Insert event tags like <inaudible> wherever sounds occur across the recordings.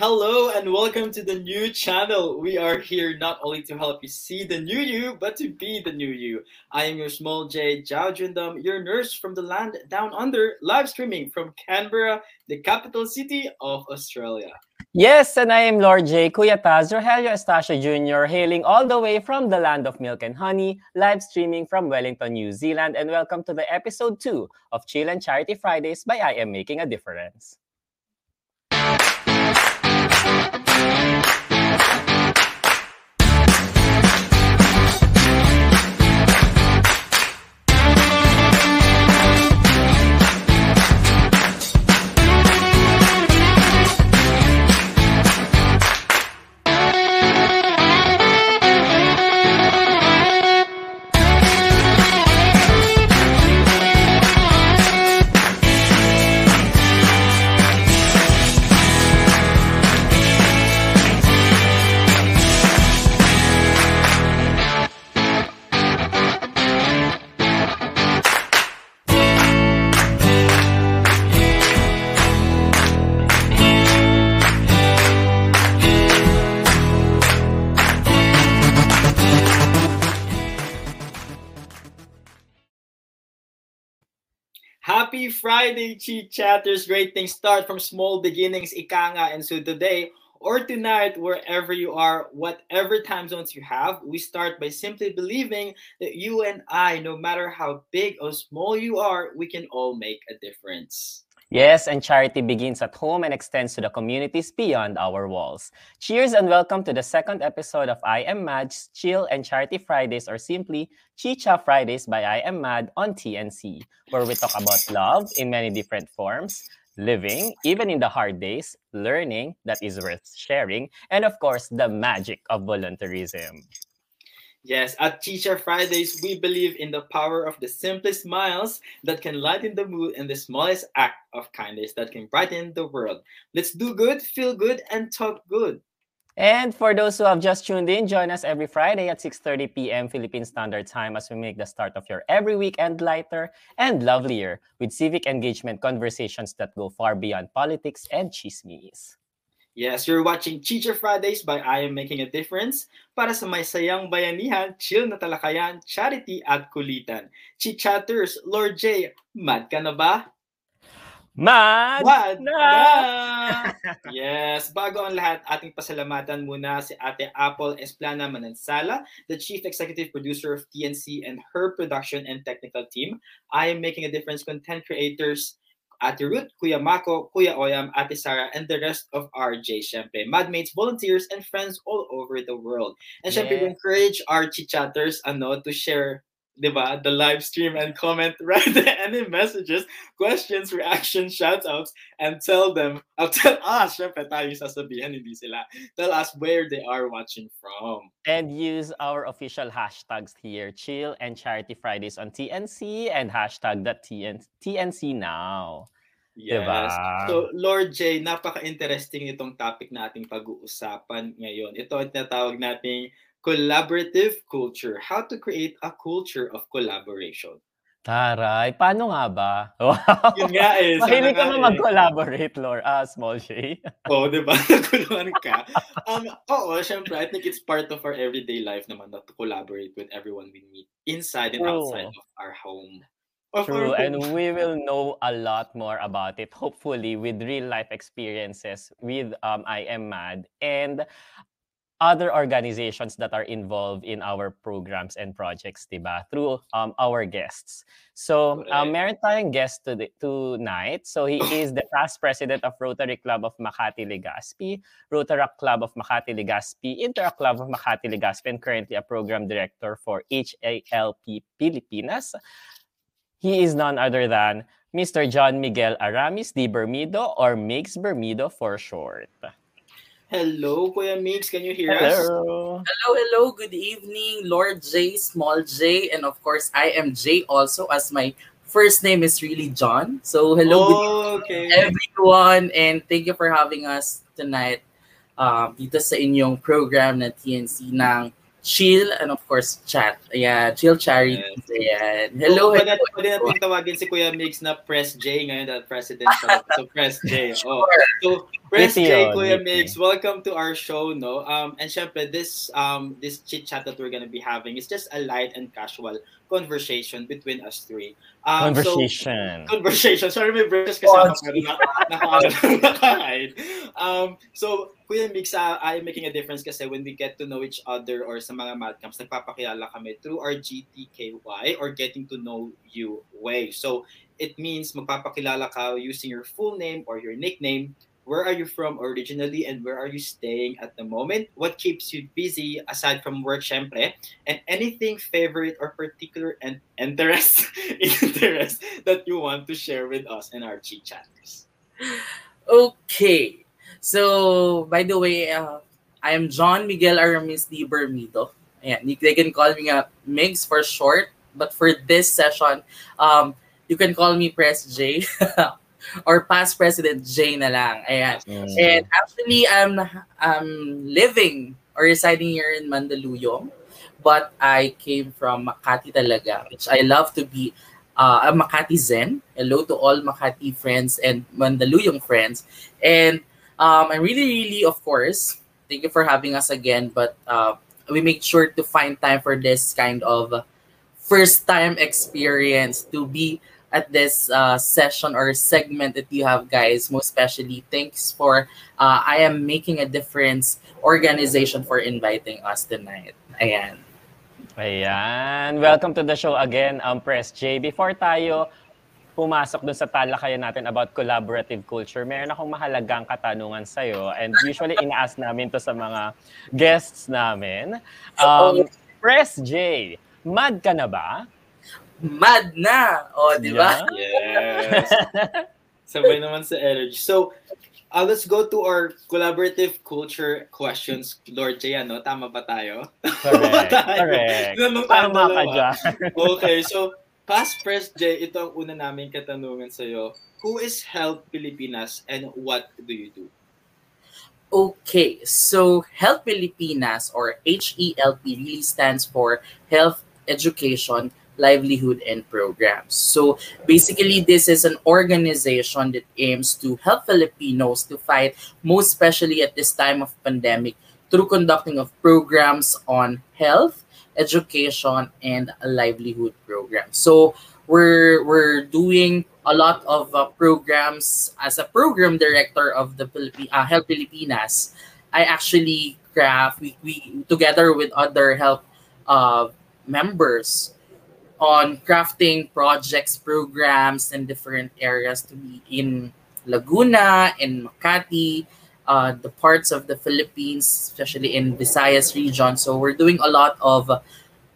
Hello and welcome to the new channel. We are here not only to help you see the new you, but to be the new you. I am your small J, Jao Jundam, your nurse from the land down under, live streaming from Canberra, the capital city of Australia. Yes, and I am Lord J. Cuyataz, Rogelio Estacio Jr., hailing all the way from the land of milk and honey, live streaming from Wellington, New Zealand, and welcome to the episode 2 of Chill and Charity Fridays by I Am Making a Difference. Friday, Chi Chatters. Great things start from small beginnings, ikanga. And so today or tonight, wherever you are, whatever time zones you have, we start by simply believing that you and I, no matter how big or small you are, we can all make a difference. Yes, and charity begins at home and extends to the communities beyond our walls. Cheers and welcome to the second episode of I Am Mad's Chill and Charity Fridays, or simply Chicha Fridays by I Am Mad on TNC, where we talk about love in many different forms, living, even in the hard days, learning that is worth sharing, and of course, the magic of volunteerism. Yes, at Chicha Fridays, we believe in the power of the simplest smiles that can lighten the mood and the smallest act of kindness that can brighten the world. Let's do good, feel good, and talk good. And for those who have just tuned in, join us every Friday at 6:30 p.m. Philippine Standard Time as we make the start of your every weekend lighter and lovelier with civic engagement conversations that go far beyond politics and chismes. Yes, you're watching Chicha Fridays by I Am Making a Difference para sa may sayang bayanihan, chill na talakayan, charity at kulitan. Chichatters, Lord J, mad ka na ba? Mad, Mad na! na! <laughs> yes, bago ang lahat, ating pasalamatan muna si Ate Apple Esplana Manansala, the Chief Executive Producer of TNC and her production and technical team. I am making a difference content creators, Ate Ruth, Kuya Mako, Kuya Oyam, Ate Sara, and the rest of RJ, syempre. Madmates, volunteers, and friends all over the world. And syempre, we encourage our chichatters ano, to share diba, the live stream and comment <laughs> there any messages, questions, reactions, shoutouts, and tell them, I'll <laughs> tell us, syempre tayo sasabihan, hindi sila. Tell us where they are watching from. And use our official hashtags here, Chill and Charity Fridays on TNC and hashtag the TN- TNC now. Yes. Diba? So, Lord J, napaka-interesting itong topic na ating pag-uusapan ngayon. Ito ang tinatawag nating collaborative culture. How to create a culture of collaboration. Taray, paano nga ba? <laughs> Wow. Yun nga eh. Mahilig ka eh. mag-collaborate, Lord? Ah, small J. <laughs> Oo, di ba? <laughs> Nagulungan ka. Um, oo, syempre, I think it's part of our everyday life naman na to collaborate with everyone we meet inside and True. outside of our home. Of True, our and we will know a lot more about it, hopefully, with real life experiences with um, I Am Mad. And other organizations that are involved in our programs and projects, diba? Through um, our guests. So, um, meron tayong guest to tonight. So, he is the past president of Rotary Club of Makati Legazpi, Rotary Club of Makati Legazpi, Inter Club of Makati Legazpi, and currently a program director for HELP Pilipinas. He is none other than Mr. John Miguel Aramis de Bermido or Mix Bermido for short. Hello, Kuya Mix. Can you hear hello. us? Hello, hello. Good evening, Lord J, Small J, and of course, I am J also as my first name is really John. So, hello, oh, good okay. everyone, and thank you for having us tonight uh, dito sa inyong program na TNC ng chill and of course chat. Ayan, chill charities. Ayan. Hello, so, hello. Pwede, pwede natin tawagin si Kuya Mix na Press J ngayon na president siya. <laughs> So Press J. Oh. So Press J, Kuya. Mix, welcome to our show, no? Um, and syempre, this um this chit chat that we're gonna be having is just a light and casual conversation between us three. Um, so- Conversation. conversation. Sorry, may breakfast kasi ako pero na, naka, naka-hide. <laughs> Um, so, Kuya Mix, uh, I'm making a difference kasi when we get to know each other or sa mga madcamps, nagpapakilala kami through our GTKY or getting to know you way. So, it means magpapakilala ka using your full name or your nickname. Where are you from originally and where are you staying at the moment? What keeps you busy aside from work, syempre? And anything favorite or particular and interest <laughs> interest that you want to share with us and our chit. Okay. So, by the way, uh, I am John Miguel Aramis de Bermido. Ayan, they can call me a Migs for short. But for this session, um, you can call me Press J <laughs> or Past President J na lang. Ayan. Mm. And actually, I'm I'm living or residing here in Mandaluyong, but I came from Makati talaga, which I love to be uh, a Makatizen. Hello to all Makati friends and Mandaluyong friends. And um, I'm really, really, of course, thank you for having us again. But uh, we make sure to find time for this kind of first time experience to be at this uh, session or segment that you have, guys. Most especially, thanks for uh, I am making a difference organization for inviting us tonight. Ayan. Ayan. Welcome to the show again, um, Press J. Before tayo pumasok dun sa talakayan natin about collaborative culture, meron akong mahalagang katanungan sa'yo. And usually, ina-ask namin to sa mga guests namin. Um, Press J, mad ka na ba? Mad na! O, di ba? Yes. <laughs> Sabay naman sa energy. So, uh, let's go to our collaborative culture questions. Lord J, ano? Tama ba tayo? Correct. <laughs> Tayo. Correct. Tama ka dyan. Okay, so past Press J, ito ang una namin katanungan sa'yo. Who is Help Pilipinas and what do you do? Okay, so Health Pilipinas or HELP really stands for Health Education, Livelihood, and Programs. So basically, this is an organization that aims to help Filipinos to fight, most especially at this time of pandemic, through conducting of programs on health, education, and livelihood programs. So we're we're doing a lot of uh, programs as a program director of the Philippi- uh, Help Filipinas. I actually craft we, we together with other help uh, members on crafting projects, programs, and different areas to be in Laguna, in Makati, uh, the parts of the Philippines, especially in Visayas region. So we're doing a lot of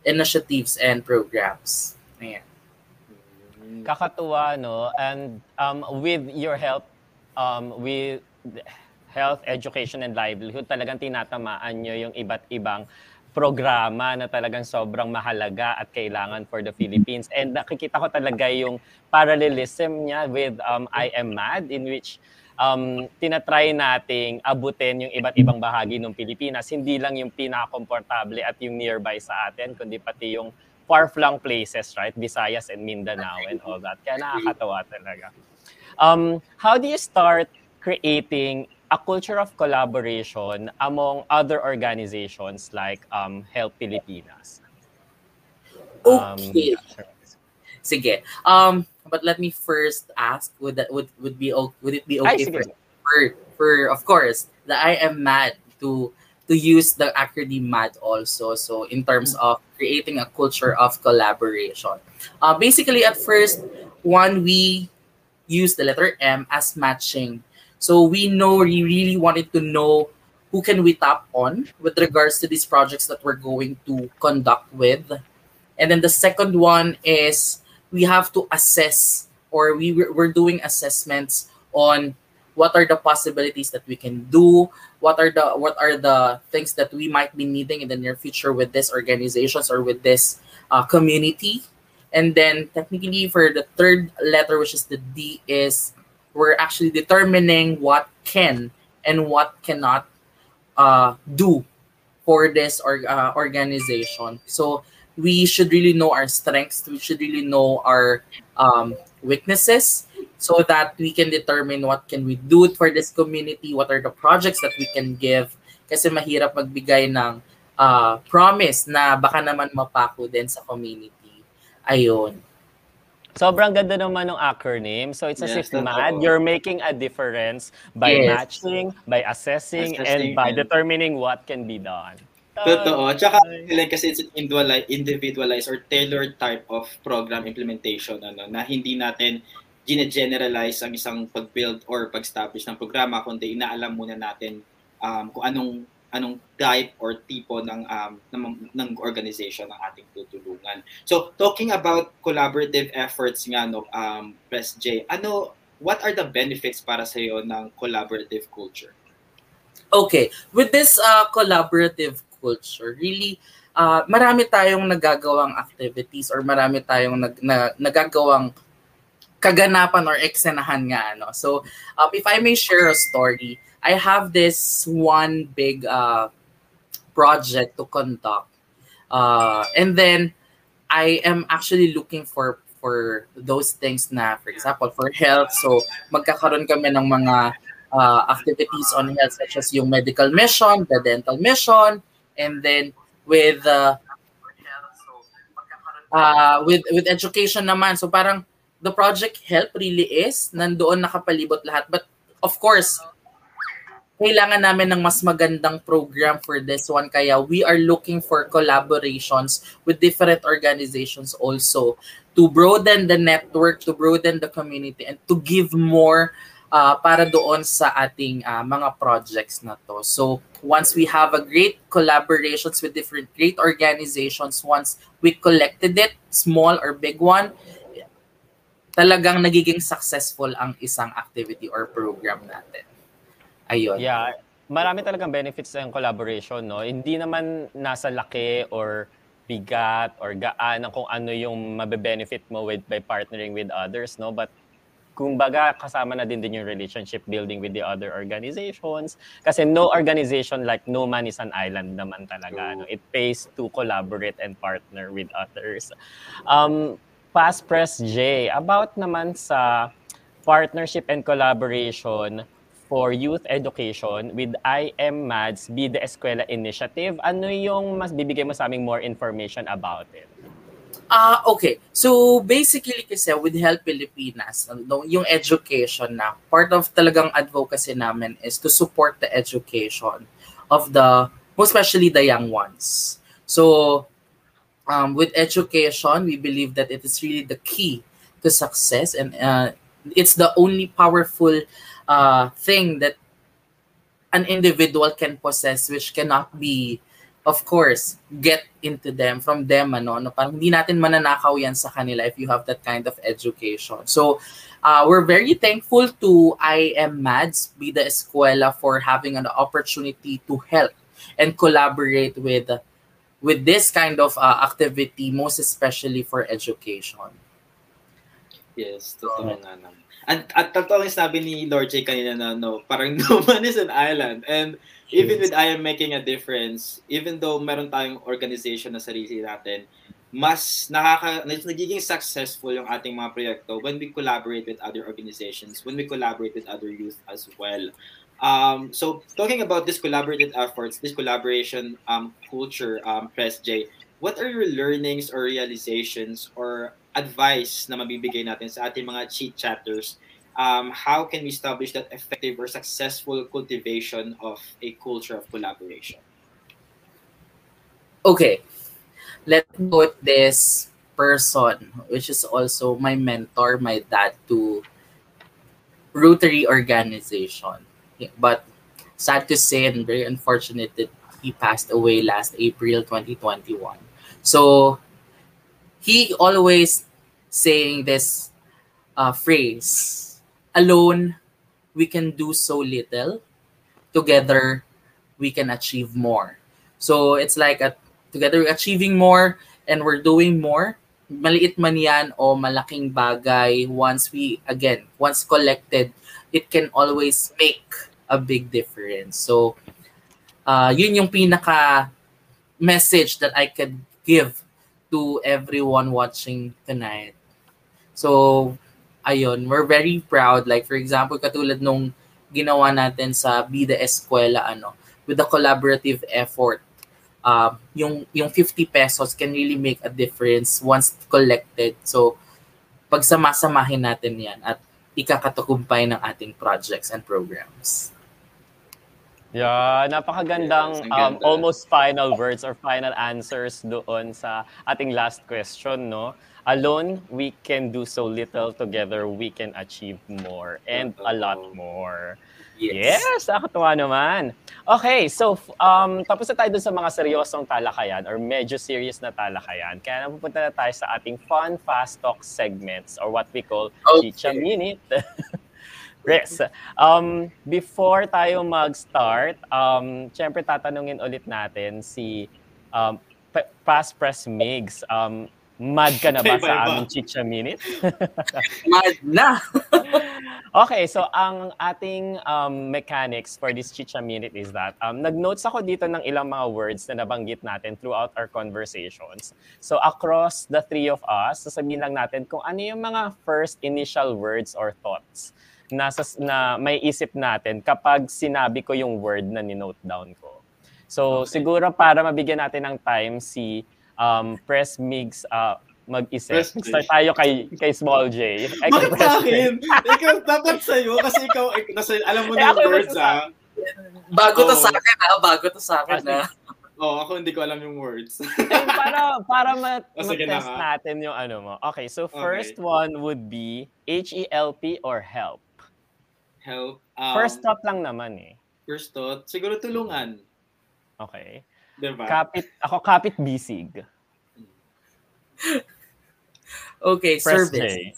initiatives and programs. Ayan. Kakatuwa, no? And um, with your help, um, with health, education, and livelihood, talagang tinatamaan nyo yung iba't ibang programa na talagang sobrang mahalaga at kailangan for the Philippines. And nakikita ko talaga yung parallelism niya with um, I Am Mad in which um, tinatry nating abutin yung iba't ibang bahagi ng Pilipinas. Hindi lang yung pinaka-komportable at yung nearby sa atin, kundi pati yung far-flung places, right? Visayas and Mindanao and all that. Kaya nakakatawa talaga. Um, how do you start creating a culture of collaboration among other organizations like um, Help Pilipinas? Um, Okay. sure. Sige. Um, but let me first ask, would that would would be would it be okay for, for for of course that I am mad to to use the acronym MAD also. So in terms of creating a culture of collaboration. Uh, basically, at first, one, we use the letter M as matching. So we know we really wanted to know who can we tap on with regards to these projects that we're going to conduct with. And then the second one is we have to assess or we, we're doing assessments on what are the possibilities that we can do what are the what are the things that we might be needing in the near future with these organizations or with this uh, community. And then technically for the third letter which is the d is we're actually determining what can and what cannot uh, do for this or, uh, organization. So we should really know our strengths we should really know our um, weaknesses so that we can determine what can we do for this community, what are the projects that we can give. Kasi mahirap magbigay ng uh, promise na baka naman mapako din sa community. Ayun. Sobrang ganda naman ng acronym. So it's as yes, if MAD, you're making a difference by yes. matching, by assessing, assessing, and by determining what can be done. Totoo. Tsaka like, kasi it's an individualized or tailored type of program implementation ano na hindi natin gine-generalize ang isang pag-build or pag-establish ng programa kundi inaalam muna natin um, kung anong anong type or tipo ng um, ng, ng organization ng ating tutulungan. So talking about collaborative efforts nga no um Pres J, ano what are the benefits para sa iyo ng collaborative culture? Okay, with this uh, collaborative culture, really uh, marami tayong nagagawang activities or marami tayong nag, na, nagagawang kaganapan or eksenahan nga ano. So, um, if I may share a story, I have this one big uh, project to conduct. Uh, and then I am actually looking for for those things na, for example, for health. So, magkakaroon kami ng mga uh, activities on health such as yung medical mission, the dental mission, and then with uh, uh, with with education naman. So parang the project help really is nandoon nakapalibot lahat but of course kailangan namin ng mas magandang program for this one kaya we are looking for collaborations with different organizations also to broaden the network to broaden the community and to give more uh, para doon sa ating uh, mga projects na to. So once we have a great collaborations with different great organizations, once we collected it, small or big one, talagang nagiging successful ang isang activity or program natin. Ayun. Yeah, marami talagang benefits ng collaboration, no? Hindi naman nasa laki or bigat or gaan kung ano yung mabe-benefit mo with by partnering with others, no? But kung baga kasama na din din yung relationship building with the other organizations kasi no organization like no man is an island naman talaga no it pays to collaborate and partner with others um Fast Press J, about naman sa partnership and collaboration for youth education with IM MADS Be the Eskwela Initiative. Ano yung mas bibigay mo sa aming more information about it? Ah, uh, okay. So basically kasi with Help Pilipinas, yung education na part of talagang advocacy namin is to support the education of the most especially the young ones. So um, with education, we believe that it is really the key to success, and uh, it's the only powerful uh, thing that an individual can possess, which cannot be, of course, get into them from them. Ano, no, parang hindi natin mananakaw yan sa kanila if you have that kind of education. So, uh, we're very thankful to IM MADS, the Escuela, for having an opportunity to help and collaborate with with this kind of uh, activity, most especially for education. Yes, totoo nga naman. At, at totoo yung sabi ni Lord J kanina na no, parang <laughs> no man is an island. And even with I am making a difference, even though meron tayong organization na sarili natin, mas nakaka nagiging successful yung ating mga proyekto when we collaborate with other organizations, when we collaborate with other youth as well. Um, so talking about this collaborative efforts, this collaboration um, culture, um, Press J, what are your learnings or realizations or advice na mabibigay natin sa ating mga cheat chatters? Um, how can we establish that effective or successful cultivation of a culture of collaboration? okay, let's put this person, which is also my mentor, my dad to Rotary organization. But sad to say and very unfortunate that he passed away last April 2021. So he always saying this uh, phrase, alone we can do so little, together we can achieve more. So it's like a, together we're achieving more and we're doing more. Maliit man yan o malaking bagay, once we, again, once collected, it can always make a big difference. So, uh, yun yung pinaka message that I could give to everyone watching tonight. So, ayun, we're very proud. Like, for example, katulad nung ginawa natin sa Bida Eskwela, ano, with the collaborative effort, uh, yung, yung 50 pesos can really make a difference once collected. So, pagsamasamahin natin yan at ikakatukumpay ng ating projects and programs. Yeah, napakagandang Yes, um, almost final words or final answers doon sa ating last question, no? Alone, we can do so little. Together, we can achieve more and a lot more. Yes, nakakatuwa naman. Okay, so um, tapos na tayo dun sa mga seryosong talakayan or medyo serious na talakayan. Kaya napupunta na tayo sa ating fun, fast talk segments or what we call Okay. Chicha Minute. <laughs> Yes. Um, before tayo mag-start, um, syempre tatanungin ulit natin si um, P- Past Press Migs. Um, mad ka na ba sa Iba-iba. aming Chicha Minute? <laughs> Mad na! <laughs> Okay, so ang ating um, mechanics for this Chicha Minute is that um, nag-notes ako dito ng ilang mga words na nabanggit natin throughout our conversations. So across the three of us, sasabihin lang natin kung ano yung mga first initial words or thoughts na, na may isip natin kapag sinabi ko yung word na ni-note down ko. So Okay. siguro para mabigyan natin ng time si um, Press Migs uh, mag-isip. Press. Start tayo kay, kay Small J. Ay, Bakit sa akin? ikaw, dapat sa'yo. Kasi ikaw, eh, kasi alam mo Eh, na yung words, ah. Bago to Oo. sa akin ha, bago to sa akin ha. <laughs> Oo, oh, ako hindi ko alam yung words. <laughs> Eh, para para ma- Oh, sige na ma-test nga. natin yung ano mo. Okay, so Okay. first one would be H-E-L-P or help. Help. Um, First thought lang naman eh. First thought, siguro tulungan. Okay. Diba? Kapit, ako kapit bisig. Okay, Press service. J.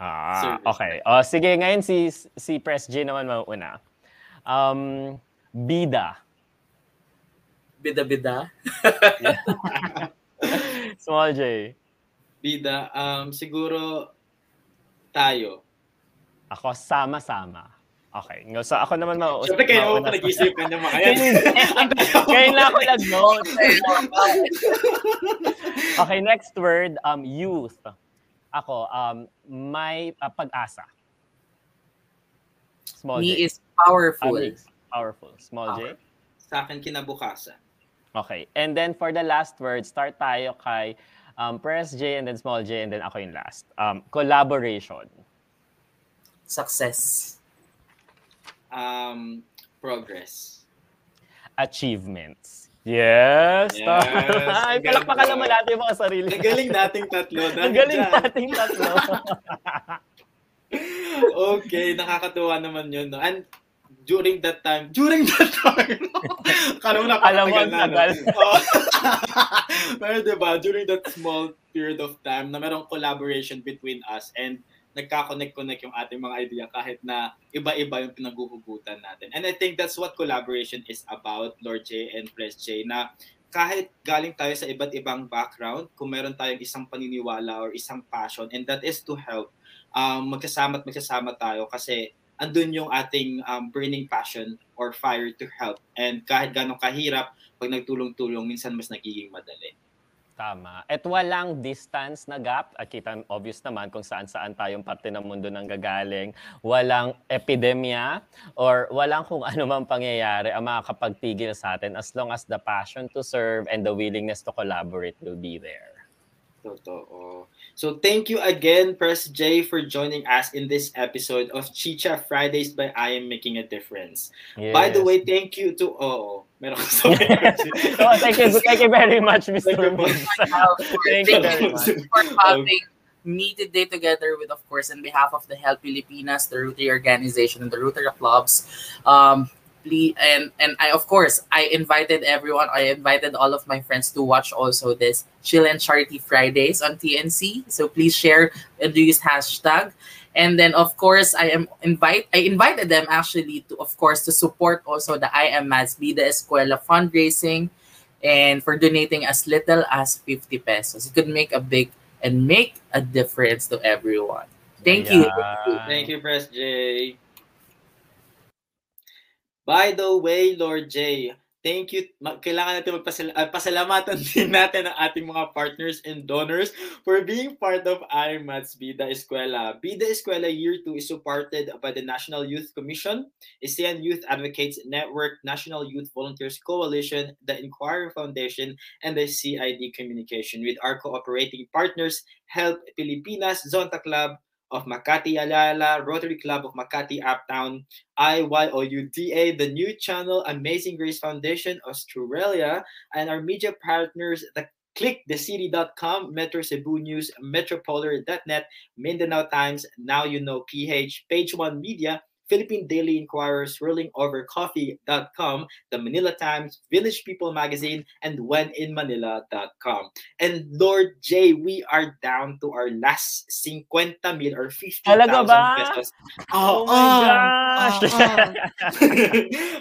Ah, Service. okay. O, sige, ngayon si si Press J naman mauuna. Um, bida. Bida-bida. <laughs> Small J. Bida, um, siguro tayo. Ako sama-sama. Okay. So ako naman mauuna. Siyempre kayo ako mauuna sa- nag-isipan ng mga yan. <laughs> Kaya na ako nag-note. okay, next word, um, youth. Ako, um, may uh, pag-asa. Small Me J. is powerful. Mix. Powerful. Small J. Sa akin kinabukasan. Okay. And then for the last word, start tayo kay um, Press J and then Small J and then ako yung last. Um, collaboration. Success. Um, progress. Achievements. Yes! Yes, Ay, palakpakan naman natin yung mga sarili. Ang galing nating tatlo. Ang galing nating tatlo. <laughs> okay, nakakatuwa naman yun. No? And during that time, during that time, <laughs> kala mo Alam mo, na. No? tagal. Oo. <laughs> Pero diba, during that small period of time na merong collaboration between us and nagka-connect-connect yung ating mga idea kahit na iba-iba yung pinaghuhugutan natin. And I think that's what collaboration is about, Lord J and Press J, na kahit galing tayo sa iba't ibang background, kung meron tayong isang paniniwala or isang passion, and that is to help, um, magkasama at magsasama tayo kasi andun yung ating um, burning passion or fire to help. And kahit ganong kahirap, pag nagtulong-tulong, minsan mas nagiging madali. Tama. At walang distance na gap. At kita obvious naman kung saan-saan tayong parte ng mundo nang gagaling. Walang epidemya or walang kung ano man pangyayari ang makakapagpigil sa atin as long as the passion to serve and the willingness to collaborate will be there. Totoo. So thank you again, Press J, for joining us in this episode of Chicha Fridays by I Am Making a Difference. Yes. By the way, thank you to oh, meron ko <laughs> oh, thank you, thank you very much, Mr. Thank you. <laughs> Thank you very much. for having me today together with, of course, on behalf of the Help Filipinas, the Rotary Organization, and the Rotary Clubs. Um, please, and and I, of course, I invited everyone. I invited all of my friends to watch also this Chill and Charity Fridays on TNC. So please share and use hashtag. And then, of course, I am invite. I invited them actually to, of course, to support also the I Am Mads Bida Escuela fundraising, and for donating as little as 50 pesos. It could make a big and make a difference to everyone. Thank you. Thank you, Press J. By the way, Lord J, thank you. Kailangan natin magpasal- ah, <laughs> din natin ang ating mga partners and donors for being part of IMAT's Bida Escuela. Bida Escuela Year 2 is supported by the National Youth Commission, ASEAN Youth Advocates Network, National Youth Volunteers Coalition, the Inquiry Foundation, and the CID Communication with our cooperating partners, Help Pilipinas, Zonta Club, of Makati Alala, Rotary Club of Makati Uptown, IYOUDA, the new channel Amazing Grace Foundation, Australia, and our media partners, the clickthecity.com, Metro Cebu News, Metropolar.net, Mindanao Times, Now You Know PH, Page One Media, Philippine Daily Inquirer, SwirlingOverCoffee.com, The Manila Times, Village People Magazine, and WhenInManila.com. And Lord J, we are down to our last 50 mil or 50,000 pesos. Oh my ah, gosh! ah, ah.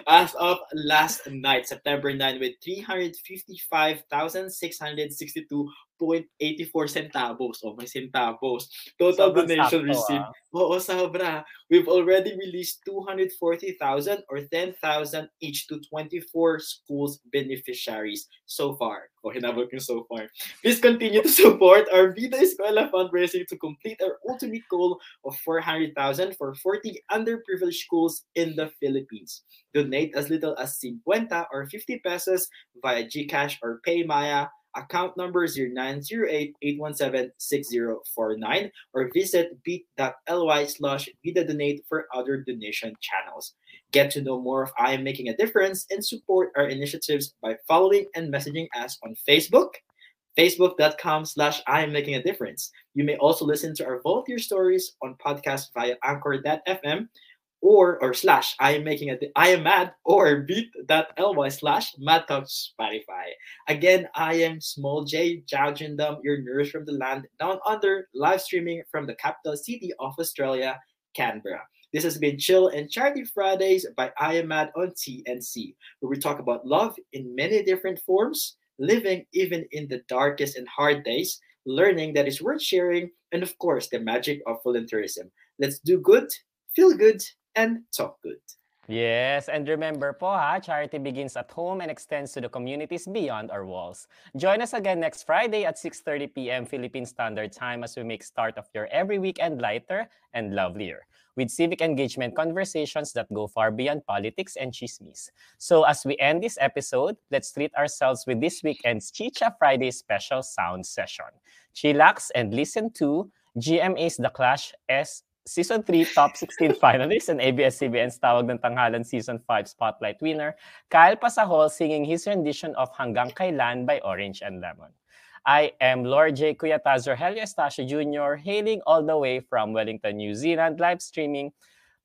<laughs> As of last night, September 9, with 355,662.84 centavos. Oh, may centavos. Total Sobrang donation sakto, received. ah. Oo, sobra. We've already released 240,000 or 10,000 each to 24 schools beneficiaries so far. O, hinabot ko so far. Please continue to support our Bida Escuela fundraising to complete our ultimate goal of 400,000 for 40 underprivileged schools in the Philippines. Donate as little as 50 or 50 pesos via GCash or PayMaya. Account number 0908-817-6049 or visit bit.ly slash Bida Donate for other donation channels. Get to know more of I Am Making a Difference and support our initiatives by following and messaging us on Facebook, facebook.com slash I Am Making a Difference. You may also listen to our volunteer stories on podcast via anchor.fm or or slash I am making a I am mad or bit.ly slash mad talk Spotify. Again, I am small J Jao Jindam, your nurse from the land down under, live streaming from the capital city of Australia, Canberra. This has been Chill and Charity Fridays by I am mad on TNC, where we talk about love in many different forms, living even in the darkest and hard days, learning that is worth sharing, and of course, the magic of volunteerism. Let's do good, feel good, and talk good. Yes, and remember po ha, charity begins at home and extends to the communities beyond our walls. Join us again next Friday at 6.30 p.m. Philippine Standard Time as we make start of your every weekend lighter and lovelier with civic engagement conversations that go far beyond politics and chismes. So as we end this episode, let's treat ourselves with this weekend's Chicha Friday special sound session. Chillax and listen to GMA's The Clash S Season 3 Top 16 finalist and ABS-CBN's Tawag ng Tanghalan Season 5 Spotlight winner, Kyle Pasahol singing his rendition of Hanggang Kailan by Orange and Lemon. I am Lord J. Cuyataz Rogelio Estacio Jr., hailing all the way from Wellington, New Zealand, live streaming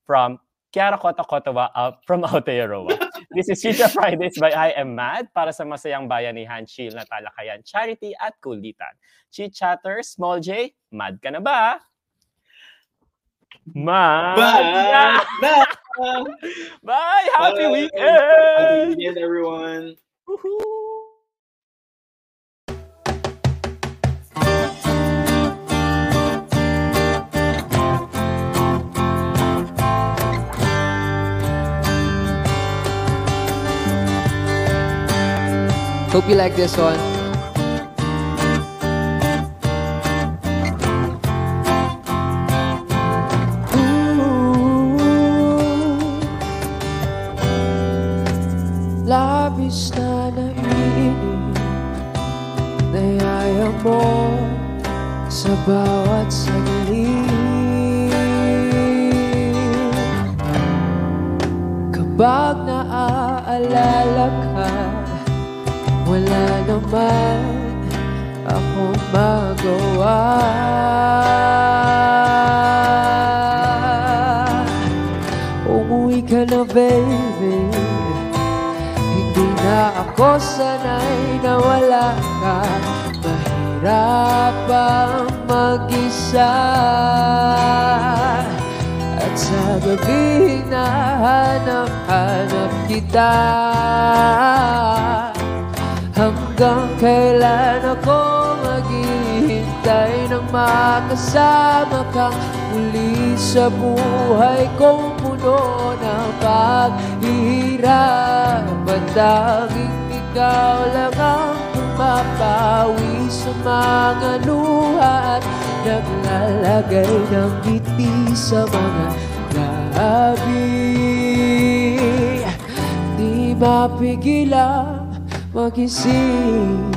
from Kiarakota Kotawa uh, from <laughs> Aotearoa. This is Chicha Fridays by I Am Mad para sa masayang bayanihan, chill na talakayan, charity at kulitan. Chichatter, Small J, mad ka na ba? Mad! Bye! Bye! <laughs> Bye! Happy Bye. weekend! Happy weekend, everyone! Woohoo! Hope you like this one. Sa bawat saglit. Kapag naaalala ka Wala naman akong magawa. Umuwi ka na baby. Hindi na ako sanay na wala ka. Mahirap ang mag-isa. At sa gabi nahanap-hanap kita. Hanggang kailan ako maghihintay ng makasama kang muli sa buhay kong puno ng paghihirap. At tanging ikaw lang ang pumapawi sa mga luha At naglalagay ng ngiti sa mga gabi. Di mapigilang magising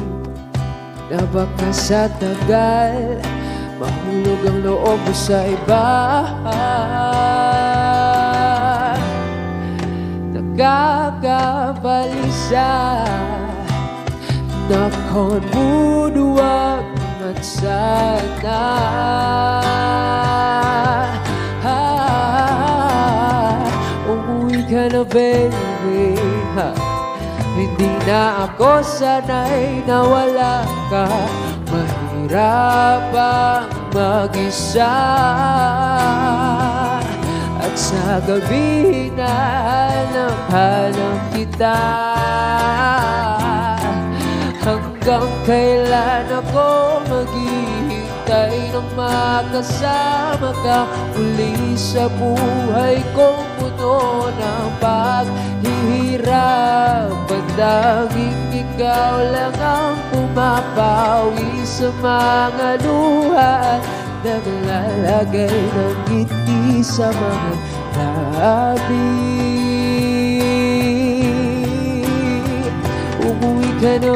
Na baka sa tagal Mahulog ang loob sa iba? Nakakabalisa Nakon mo duwag at sana. Ah, Umuwi ka na baby ha. Hindi na ako sanay na wala ka. Mahirap ang mag-isa. At sa gabi nahanap-hanap kita Hanggang kailan ako maghihintay ng makasama ka Muli sa buhay kong puno ng paghihirap At tanging ikaw lang ang pumapawi sa mga luha At naglalagay ng ngiti sa mga labi. Umuwi ka na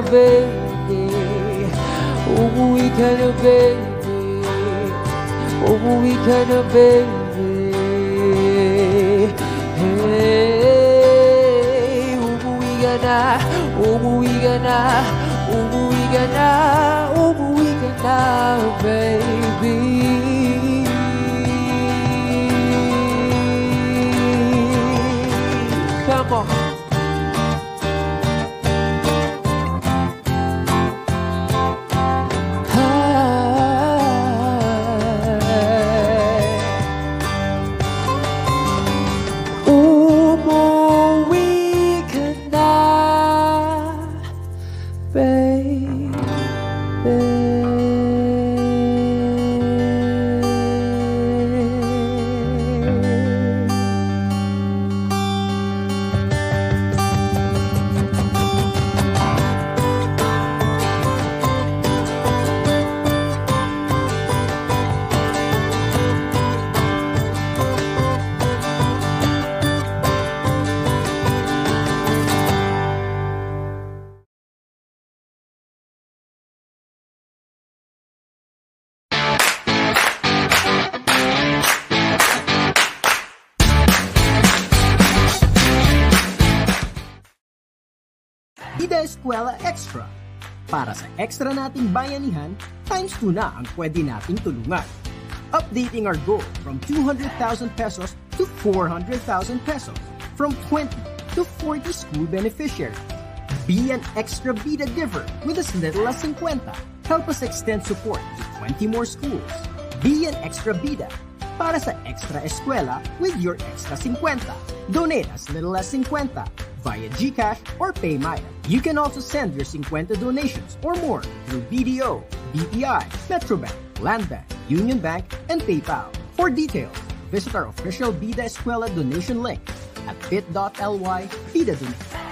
baby Umuwi ka na baby. Umuwi ka na baby. Hey, umuwi ka na Umuwi ka na Umuwi ka na Umuwi ka na baby Para sa extra nating bayanihan, times 2 na ang pwede nating tulungan. Updating our goal from 200,000 pesos to 400,000 pesos. From 20 to 40 school beneficiaries. Be an extra bida giver with as little as 50. Help us extend support to 20 more schools. Be an extra bida para sa extra eskwela with your extra 50. Donate as little as 50 via GCash or PayMaya. You can also send your 50 donations or more through BDO, BPI, Metrobank, Land Bank, Union Bank, and PayPal. For details, visit our official Bida Eskwela donation link at bit.ly Bida Donate.